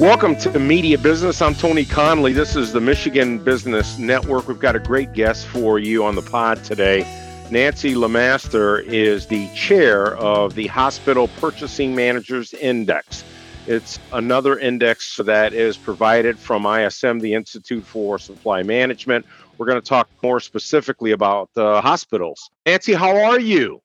Welcome to Media Business. I'm Tony Conley. This is the Michigan Business Network. We've got a great guest for you on the pod today. Nancy LaMaster is the chair of the Hospital Purchasing Managers Index. It's another index that is provided from ISM, the Institute for Supply Management. We're going to talk more specifically about the hospitals. Nancy, how are you?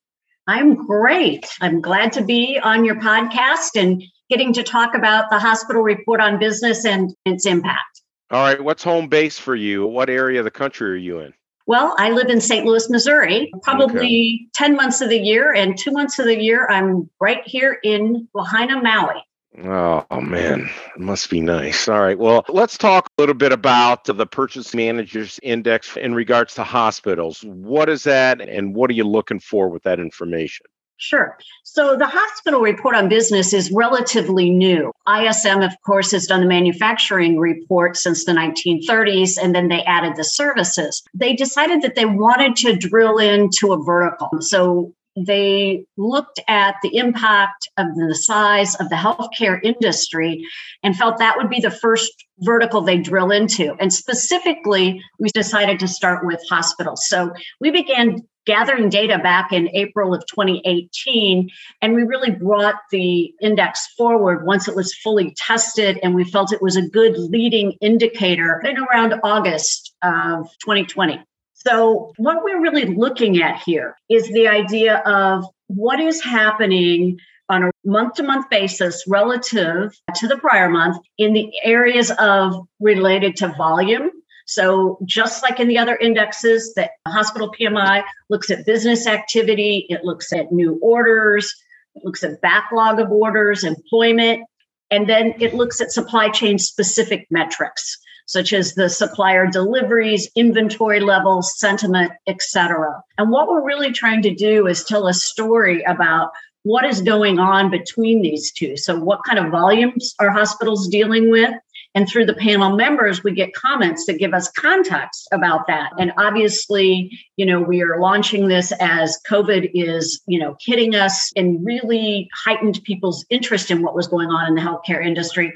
I'm great. I'm glad to be on your podcast and getting to talk about the hospital report on business and its impact. All right. What's home base for you? What area of the country are you in? Well, I live in St. Louis, Missouri, probably okay. 10 months of the year, and two months of the year, I'm right here in Lahaina, Maui. Oh, oh, man, it must be nice. All right. Well, let's talk a little bit about the Purchase Managers Index in regards to hospitals. What is that, and what are you looking for with that information? Sure. So the hospital report on business is relatively new. ISM, of course, has done the manufacturing report since the 1930s, and then they added the services. They decided that they wanted to drill into a vertical. So they looked at the impact of the size of the healthcare industry and felt that would be the first vertical they drill into. And specifically, we decided to start with hospitals. So we began gathering data back in April of 2018, and we really brought the index forward once it was fully tested, and we felt it was a good leading indicator in around August of 2020. So, what we're really looking at here is the idea of what is happening on a month to month basis relative to the prior month in the areas of related to volume. So, just like in the other indexes, the hospital PMI looks at business activity, it looks at new orders, it looks at backlog of orders, employment, and then it looks at supply chain specific metrics such as the supplier deliveries, inventory levels, sentiment, etc. And what we're really trying to do is tell a story about what is going on between these two. So, what kind of volumes are hospitals dealing with? And through the panel members, we get comments that give us context about that. And obviously, you know, we are launching this as COVID is, you know, hitting us and really heightened people's interest in what was going on in the healthcare industry.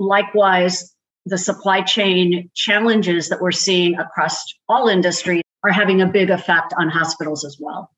Likewise, the supply chain challenges that we're seeing across all industries are having a big effect on hospitals as well.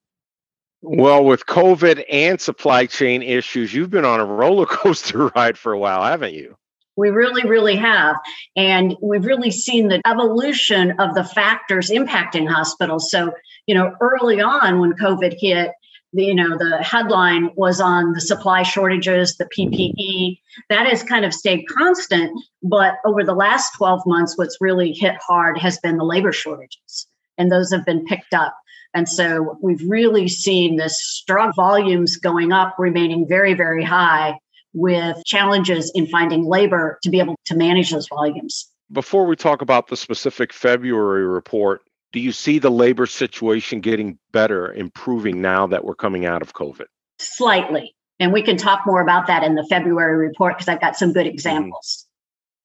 Well, with COVID and supply chain issues, you've been on a roller coaster ride for a while, haven't you? We really, really have. And we've really seen the evolution of the factors impacting hospitals. So, you know, early on when COVID hit, you know the headline was on the supply shortages the ppe that has kind of stayed constant but over the last 12 months what's really hit hard has been the labor shortages and those have been picked up and so we've really seen this strong volumes going up remaining very very high with challenges in finding labor to be able to manage those volumes before we talk about the specific February report, do you see the labor situation getting better, improving now that we're coming out of COVID? Slightly. And we can talk more about that in the February report because I've got some good mm-hmm.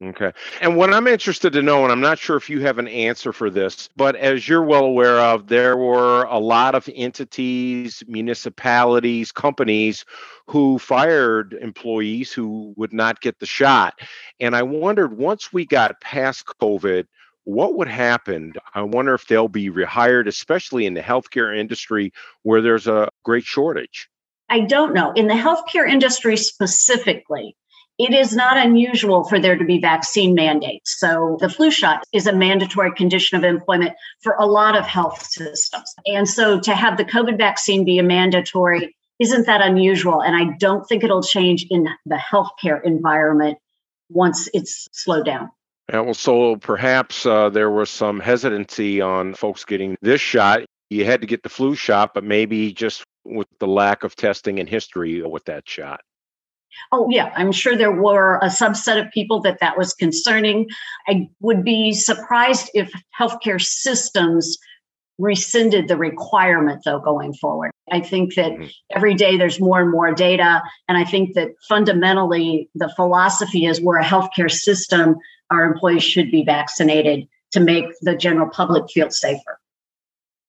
Okay. And what I'm interested to know, and I'm not sure if you have an answer for this, but as you're well aware of, there were a lot of entities, municipalities, companies who fired employees who would not get the shot. And I wondered once we got past COVID, what would happen? I wonder if they'll be rehired, especially in the healthcare industry where there's a great shortage. I don't know. In the healthcare industry specifically, it is not unusual for there to be vaccine mandates. So the flu shot is a mandatory condition of employment for a lot of health systems. And so to have the COVID vaccine be a mandatory isn't that unusual. And I don't think it'll change in the healthcare environment once it's slowed down. Yeah, well, so perhaps uh, there was some hesitancy on folks getting this shot. You had to get the flu shot, but maybe just with the lack of testing and history with that shot. Oh, yeah, I'm sure there were a subset of people that that was concerning. I would be surprised if healthcare systems rescinded the requirement, though, going forward. I think that mm-hmm. every day there's more and more data. And I think that fundamentally the philosophy is we're a healthcare system our employees should be vaccinated to make the general public feel safer.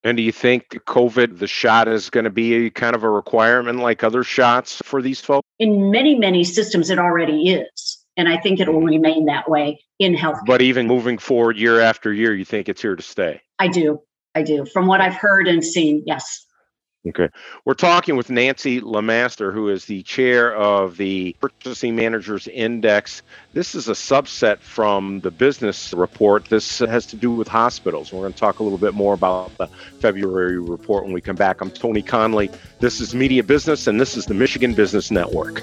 And do you think COVID, the shot is going to be kind of a requirement like other shots for these folks? In many, many systems, it already is. And I think it will remain that way in health. But even moving forward year after year, you think it's here to stay? I do. I do. From what I've heard and seen, yes. Okay. We're talking with Nancy LaMaster, who is the chair of the Purchasing Managers Index. This is a subset from the business report. This has to do with hospitals. We're going to talk a little bit more about the February report when we come back. I'm Tony Conley. This is Media Business, and this is the Michigan Business Network.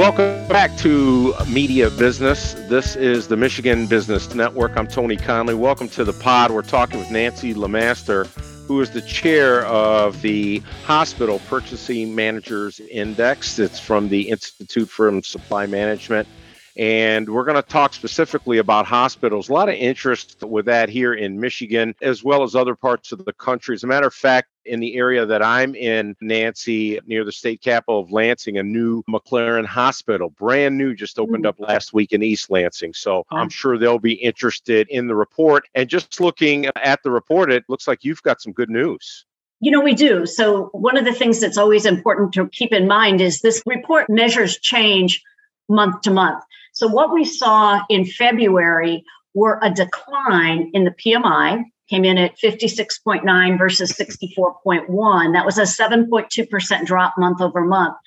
Welcome back to Media Business. This is the Michigan Business Network. I'm Tony Conley. Welcome to the pod. We're talking with Nancy LaMaster, who is the chair of the Hospital Purchasing Managers Index. It's from the Institute for Supply Management and we're going to talk specifically about hospitals. A lot of interest with that here in Michigan, as well as other parts of the country. As a matter of fact, in the area that I'm in, Nancy, near the state capital of Lansing, a new McLaren hospital, brand new, just opened up last week in East Lansing. So I'm sure they'll be interested in the report. And just looking at the report, it looks like you've got some good news. You know, we do. So, one of the things that's always important to keep in mind is this report measures change month to month. So, what we saw in February were a decline in the PMI, came in at 56.9 versus 64.1. That was a 7.2% drop month over month.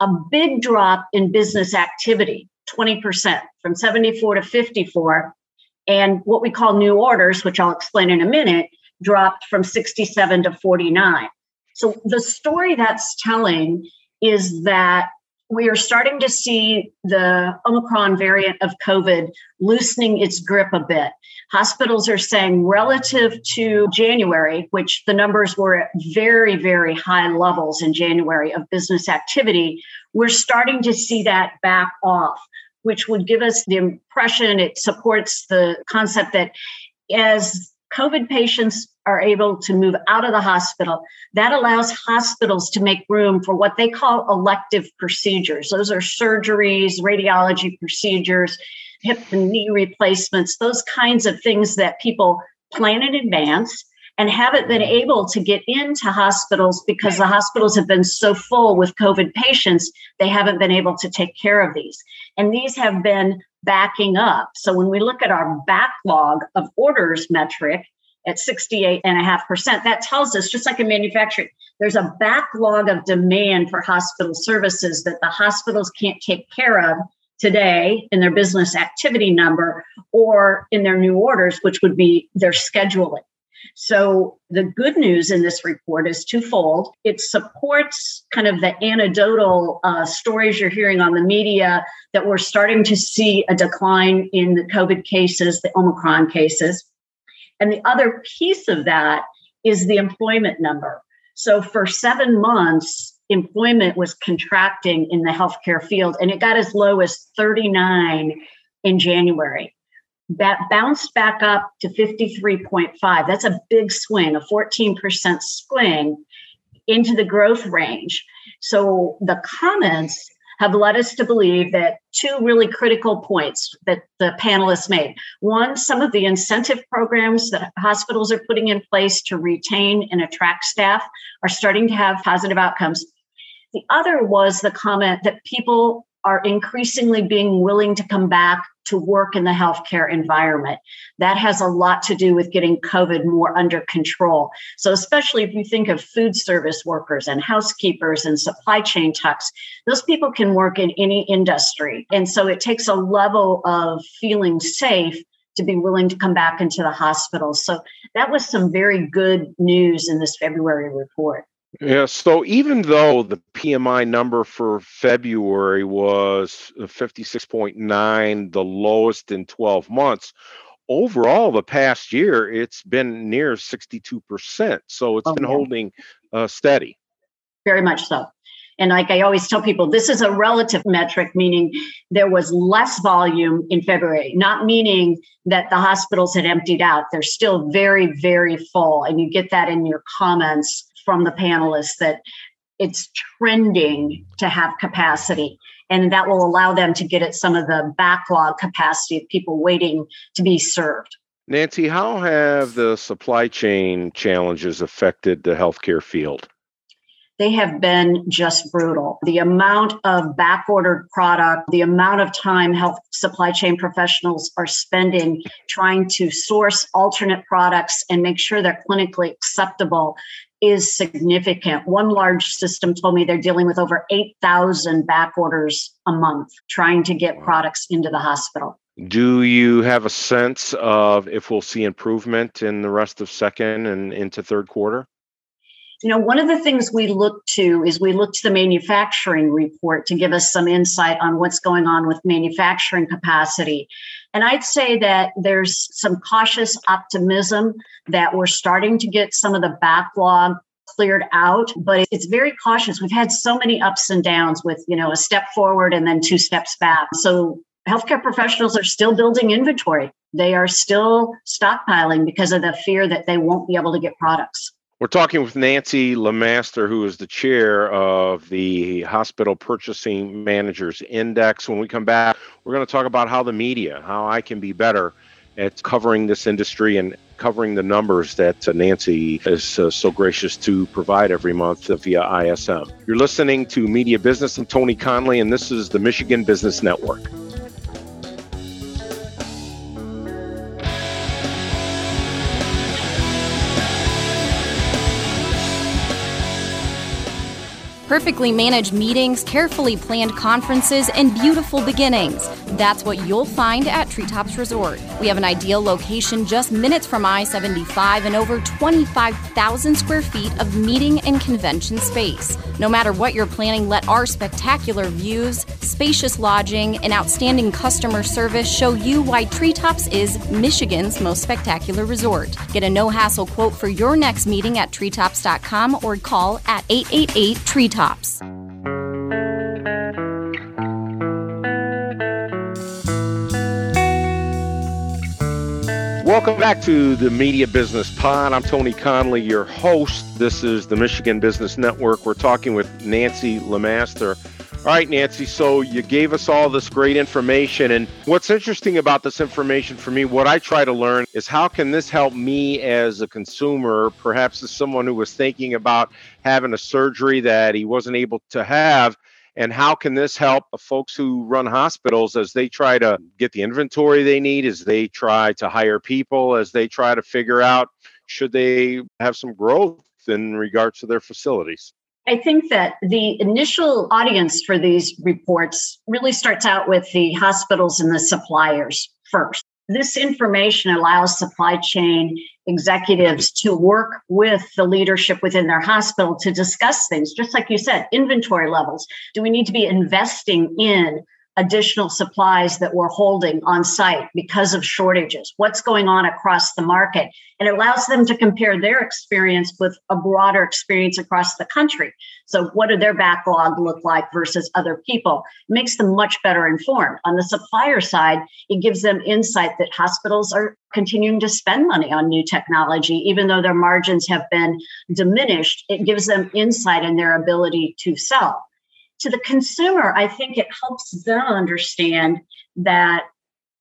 A big drop in business activity, 20% from 74 to 54. And what we call new orders, which I'll explain in a minute, dropped from 67 to 49. So the story that's telling is that we are starting to see the Omicron variant of COVID loosening its grip a bit. Hospitals are saying, relative to January, which the numbers were at very, very high levels in January of business activity, we're starting to see that back off, which would give us the impression it supports the concept that as COVID patients are able to move out of the hospital. That allows hospitals to make room for what they call elective procedures. Those are surgeries, radiology procedures, hip and knee replacements, those kinds of things that people plan in advance and haven't been able to get into hospitals because the hospitals have been so full with COVID patients, they haven't been able to take care of these. And these have been backing up. So when we look at our backlog of orders metric, at 68.5%. That tells us, just like in manufacturing, there's a backlog of demand for hospital services that the hospitals can't take care of today in their business activity number or in their new orders, which would be their scheduling. So, the good news in this report is twofold. It supports kind of the anecdotal uh, stories you're hearing on the media that we're starting to see a decline in the COVID cases, the Omicron cases. And the other piece of that is the employment number. So for seven months, employment was contracting in the healthcare field, and it got as low as 39 in January. That bounced back up to 53.5. That's a big swing, a 14% swing into the growth range. So the comments have led us to believe that two really critical points that the panelists made. One, some of the incentive programs that hospitals are putting in place to retain and attract staff are starting to have positive outcomes. The other was the comment that people are increasingly being willing to come back to work in the healthcare environment. That has a lot to do with getting COVID more under control. So, especially if you think of food service workers and housekeepers and supply chain techs, those people can work in any industry. And so, it takes a level of feeling safe to be willing to come back into the hospital. So, that was some very good news in this February report. Yeah, so even though the PMI number for February was 56.9, the lowest in 12 months, overall the past year it's been near 62%. So it's Oh, been yeah. holding uh, steady. very much so. And like I always tell people, this is a relative metric, meaning there was less volume in February, not meaning that the hospitals had emptied out. They're still very, very full. And you get that in your comments from the panelists that it's trending to have capacity. And that will allow them to get at some of the backlog capacity of people waiting to be served. Nancy, how have the supply chain challenges affected the healthcare field? they have been just brutal. The amount of back ordered product, the amount of time health supply chain professionals are spending trying to source alternate products and make sure they're clinically acceptable is significant. One large system told me they're dealing with over 8,000 back orders a month trying to get Wow. products into the hospital. Do you have a sense of if we'll see improvement in the rest of second and into third quarter? You know, one of the things we look to is we look to the manufacturing report to give us some insight on what's going on with manufacturing capacity. And I'd say that there's some cautious optimism that we're starting to get some of the backlog cleared out, but it's very cautious. We've had so many ups and downs with, you know, a step forward and then two steps back. So healthcare professionals are still building inventory. They are still stockpiling because of the fear that they won't be able to get products. We're talking with Nancy LaMaster, who is the chair of the Hospital Purchasing Managers Index. When we come back, we're going to talk about how the media, how I can be better at covering this industry and covering the numbers that uh, Nancy is uh, so gracious to provide every month via ISM. You're listening to Media Business. I'm Tony Conley, and this is the Michigan Business Network. Perfectly managed meetings, carefully planned conferences, and beautiful beginnings. That's what you'll find at Treetops Resort. We have an ideal location just minutes from I 75 and over 25,000 square feet of meeting and convention space. No matter what you're planning, let our spectacular views, spacious lodging, and outstanding customer service show you why Treetops is Michigan's most spectacular resort. Get a no hassle quote for your next meeting at treetops.com or call at 888 Treetops. Welcome back to the Media Business Pod. I'm Tony Conley, your host. This is the Michigan Business Network. We're talking with Nancy LaMaster. All right, Nancy, so you gave us all this great information. And what's interesting about this information for me, what I try to learn is how can this help me as a consumer, perhaps as someone who was thinking about having a surgery that he wasn't able to have? And how can this help folks who run hospitals as they try to get the inventory they need, as they try to hire people, as they try to figure out should they have some growth in regards to their facilities? I think that the initial audience for these reports really starts out with the hospitals and the suppliers first. This information allows supply chain executives to work with the leadership within their hospital to discuss things, just like you said, inventory levels. Do we need to be investing in additional supplies that we're holding on site because of shortages? What's going on across the market? And it allows them to compare their experience with a broader experience across the country. So, what do their backlog look like versus other people? It makes them much better informed. On the supplier side, it gives them insight that hospitals are continuing to spend money on new technology, even though their margins have been diminished. It gives them insight in their ability to sell to the consumer, I think it helps them understand that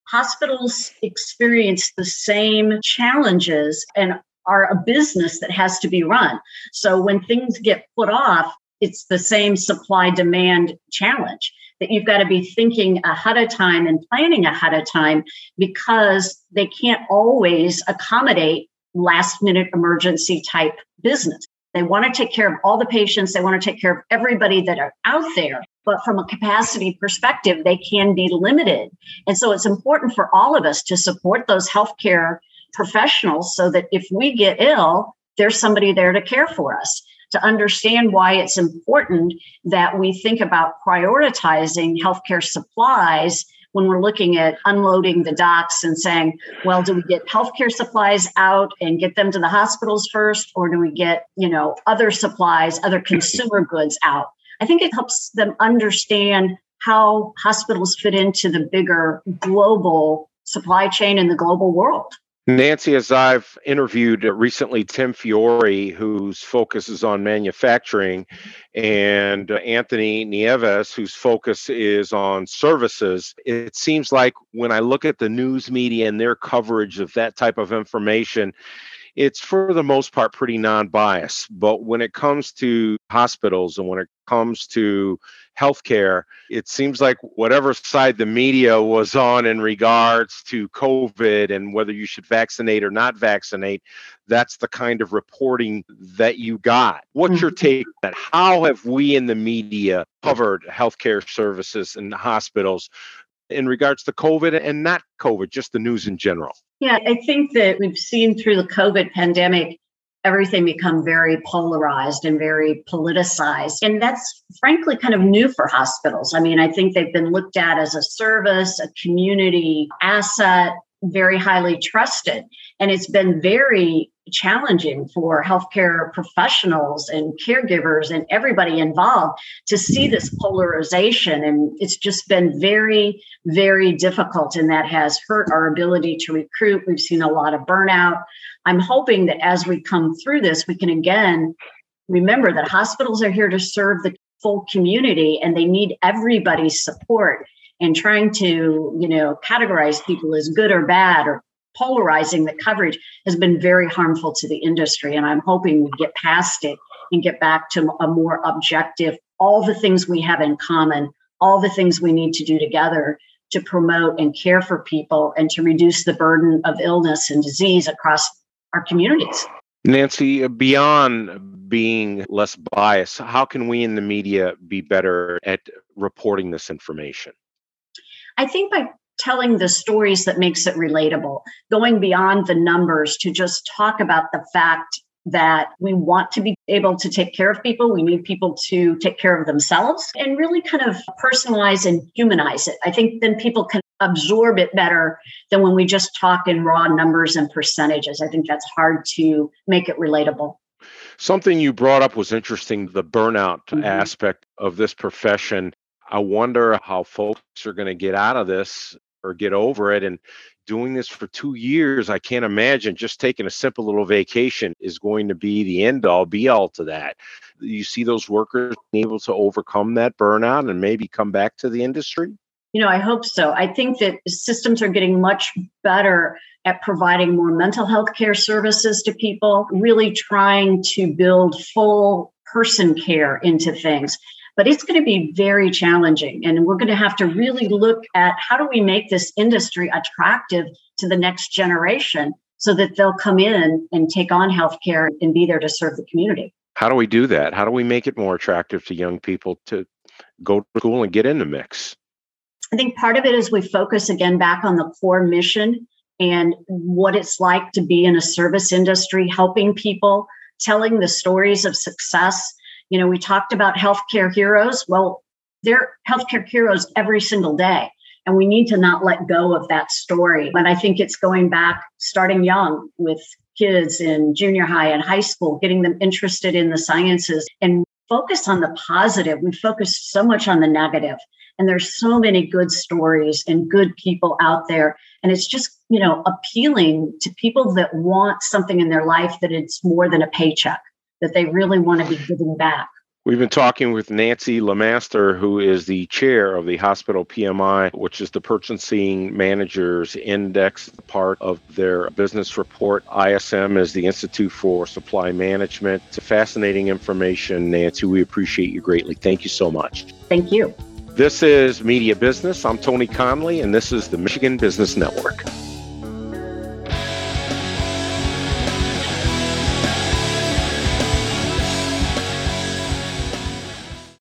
hospitals experience the same challenges and are a business that has to be run. So when things get put off, it's the same supply demand challenge that you've got to be thinking ahead of time and planning ahead of time because they can't always accommodate last minute emergency type business. They want to take care of all the patients. They want to take care of everybody that are out there. But from a capacity perspective, they can be limited. And so it's important for all of us to support those healthcare professionals so that if we get ill, there's somebody there to care for us. to understand why it's important that we think about prioritizing healthcare supplies when we're looking at unloading the docks and saying, well, do we get healthcare supplies out and get them to the hospitals first, or do we get, you know, other supplies, other consumer goods out? I think it helps them understand how hospitals fit into the bigger global supply chain in the global world. Nancy, as I've interviewed recently Tim Fiore, whose focus is on manufacturing, and Anthony Nieves, whose focus is on services, it seems like when I look at the news media and their coverage of that type of information, it's for the most part pretty non-biased but when it comes to hospitals and when it comes to healthcare it seems like whatever side the media was on in regards to covid and whether you should vaccinate or not vaccinate that's the kind of reporting that you got what's your mm-hmm. take on that how have we in the media covered healthcare services and hospitals in regards to COVID and not COVID, just the news in general? Yeah, I think that we've seen through the COVID pandemic everything become very polarized and very politicized. And that's frankly kind of new for hospitals. I mean, I think they've been looked at as a service, a community asset, very highly trusted. And it's been very challenging for healthcare professionals and caregivers and everybody involved to see this polarization. And it's just been very, very difficult. And that has hurt our ability to recruit. We've seen a lot of burnout. I'm hoping that as we come through this, we can again remember that hospitals are here to serve the full community and they need everybody's support and trying to you know categorize people as good or bad or polarizing the coverage has been very harmful to the industry and i'm hoping we get past it and get back to a more objective all the things we have in common all the things we need to do together to promote and care for people and to reduce the burden of illness and disease across our communities Nancy, beyond being less biased, how can we in the media be better at reporting this information? I think by telling the stories that makes it relatable, going beyond the numbers to just talk about the fact that we want to be able to take care of people. We need people to take care of themselves and really kind of personalize and humanize it. I think then people can absorb it better than when we just talk in raw numbers and percentages. I think that's hard to make it relatable. Something you brought up was interesting the burnout mm-hmm. aspect of this profession. I wonder how folks are going to get out of this or get over it. And doing this for two years, I can't imagine just taking a simple little vacation is going to be the end all be all to that. You see those workers able to overcome that burnout and maybe come back to the industry? You know, I hope so. I think that systems are getting much better at providing more mental health care services to people, really trying to build full person care into things but it's going to be very challenging. And we're going to have to really look at how do we make this industry attractive to the next generation so that they'll come in and take on healthcare and be there to serve the community. How do we do that? How do we make it more attractive to young people to go to school and get in the mix? I think part of it is we focus again back on the core mission and what it's like to be in a service industry, helping people, telling the stories of success you know, we talked about healthcare heroes. Well, they're healthcare heroes every single day. And we need to not let go of that story. But I think it's going back, starting young with kids in junior high and high school, getting them interested in the sciences and focus on the positive. We focus so much on the negative. And there's so many good stories and good people out there. And it's just, you know, appealing to people that want something in their life that it's more than a paycheck that they really want to be giving back. We've been talking with Nancy LaMaster, who is the chair of the hospital PMI, which is the Purchasing Managers Index, part of their business report. ISM is the Institute for Supply Management. It's fascinating information, Nancy. We appreciate you greatly. Thank you so much. Thank you. This is Media Business. I'm Tony Conley, and this is the Michigan Business Network.